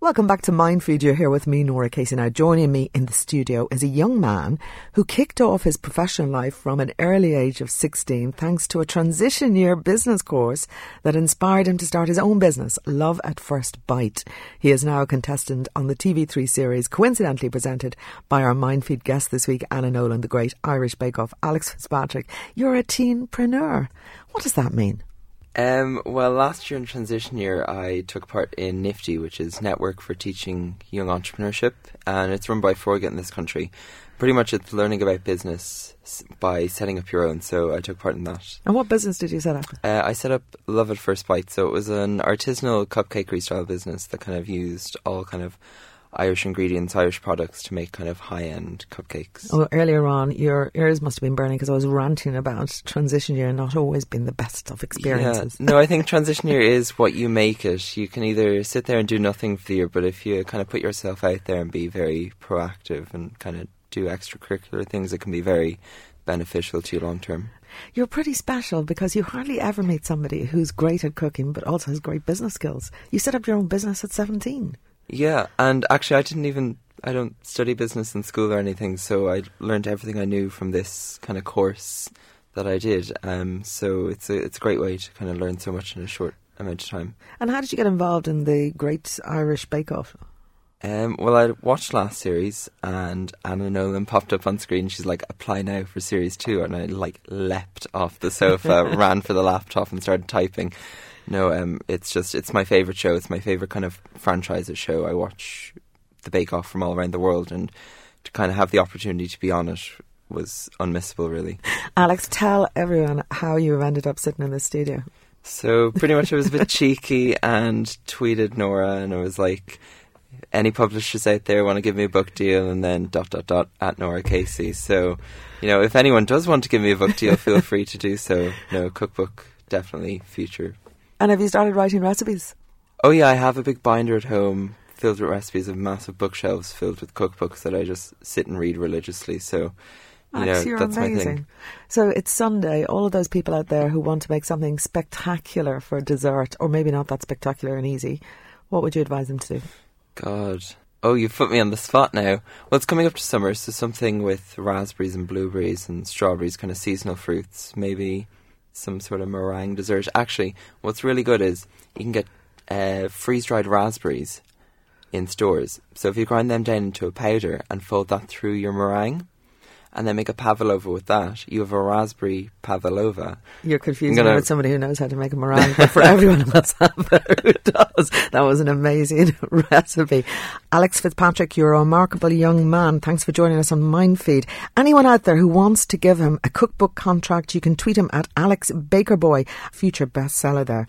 Welcome back to Mindfeed. You're here with me, Nora Casey. Now, joining me in the studio is a young man who kicked off his professional life from an early age of 16 thanks to a transition year business course that inspired him to start his own business, Love at First Bite. He is now a contestant on the TV3 series, coincidentally presented by our Mindfeed guest this week, Anna Nolan, the great Irish Bake Off, Alex Fitzpatrick. You're a teenpreneur. What does that mean? Um, well, last year in transition year, I took part in Nifty, which is Network for Teaching Young Entrepreneurship, and it's run by Foróige in this country. Pretty much, it's learning about business by setting up your own. So I took part in that. And what business did you set up? Uh, I set up Love at First Bite. So it was an artisanal cupcakery style business that kind of used all kind of Irish ingredients, Irish products to make kind of high end cupcakes. Oh, earlier on, your ears must have been burning because I was ranting about transition year not always being the best of experiences. Yeah. No, I think transition year is what you make it. You can either sit there and do nothing for the year, but if you kind of put yourself out there and be very proactive and kind of do extracurricular things, it can be very beneficial to you long term. You're pretty special because you hardly ever meet somebody who's great at cooking but also has great business skills. You set up your own business at 17. Yeah, and actually, I didn't even. I don't study business in school or anything, so I learned everything I knew from this kind of course that I did. Um, so it's a it's a great way to kind of learn so much in a short amount of time. And how did you get involved in the Great Irish Bake Off? Um, well, I watched last series, and Anna Nolan popped up on screen. She's like, "Apply now for series two. and I like leapt off the sofa, ran for the laptop, and started typing. No, um, it's just it's my favorite show. It's my favorite kind of franchise show. I watch the Bake Off from all around the world, and to kind of have the opportunity to be on it was unmissable, really. Alex, tell everyone how you have ended up sitting in the studio. So pretty much, I was a bit cheeky and tweeted Nora, and I was like, "Any publishers out there want to give me a book deal?" And then dot dot dot at Nora Casey. So, you know, if anyone does want to give me a book deal, feel free to do so. No cookbook, definitely future and have you started writing recipes? Oh yeah, I have a big binder at home filled with recipes of massive bookshelves filled with cookbooks that I just sit and read religiously. So, you know, you're amazing. So it's Sunday. All of those people out there who want to make something spectacular for dessert, or maybe not that spectacular and easy, what would you advise them to do? God. Oh, you've put me on the spot now. Well, it's coming up to summer, so something with raspberries and blueberries and strawberries, kind of seasonal fruits. Maybe some sort of meringue dessert. Actually, what's really good is you can get uh, freeze dried raspberries in stores. So if you grind them down into a powder and fold that through your meringue, and then make a pavlova with that, you have a raspberry pavlova. You're confusing me with somebody who knows how to make a meringue, but for everyone else out there who does, that was an amazing recipe. Alex Fitzpatrick, you're a remarkable young man. Thanks for joining us on Mindfeed. Anyone out there who wants to give him a cookbook contract, you can tweet him at Alex Bakerboy, future bestseller there.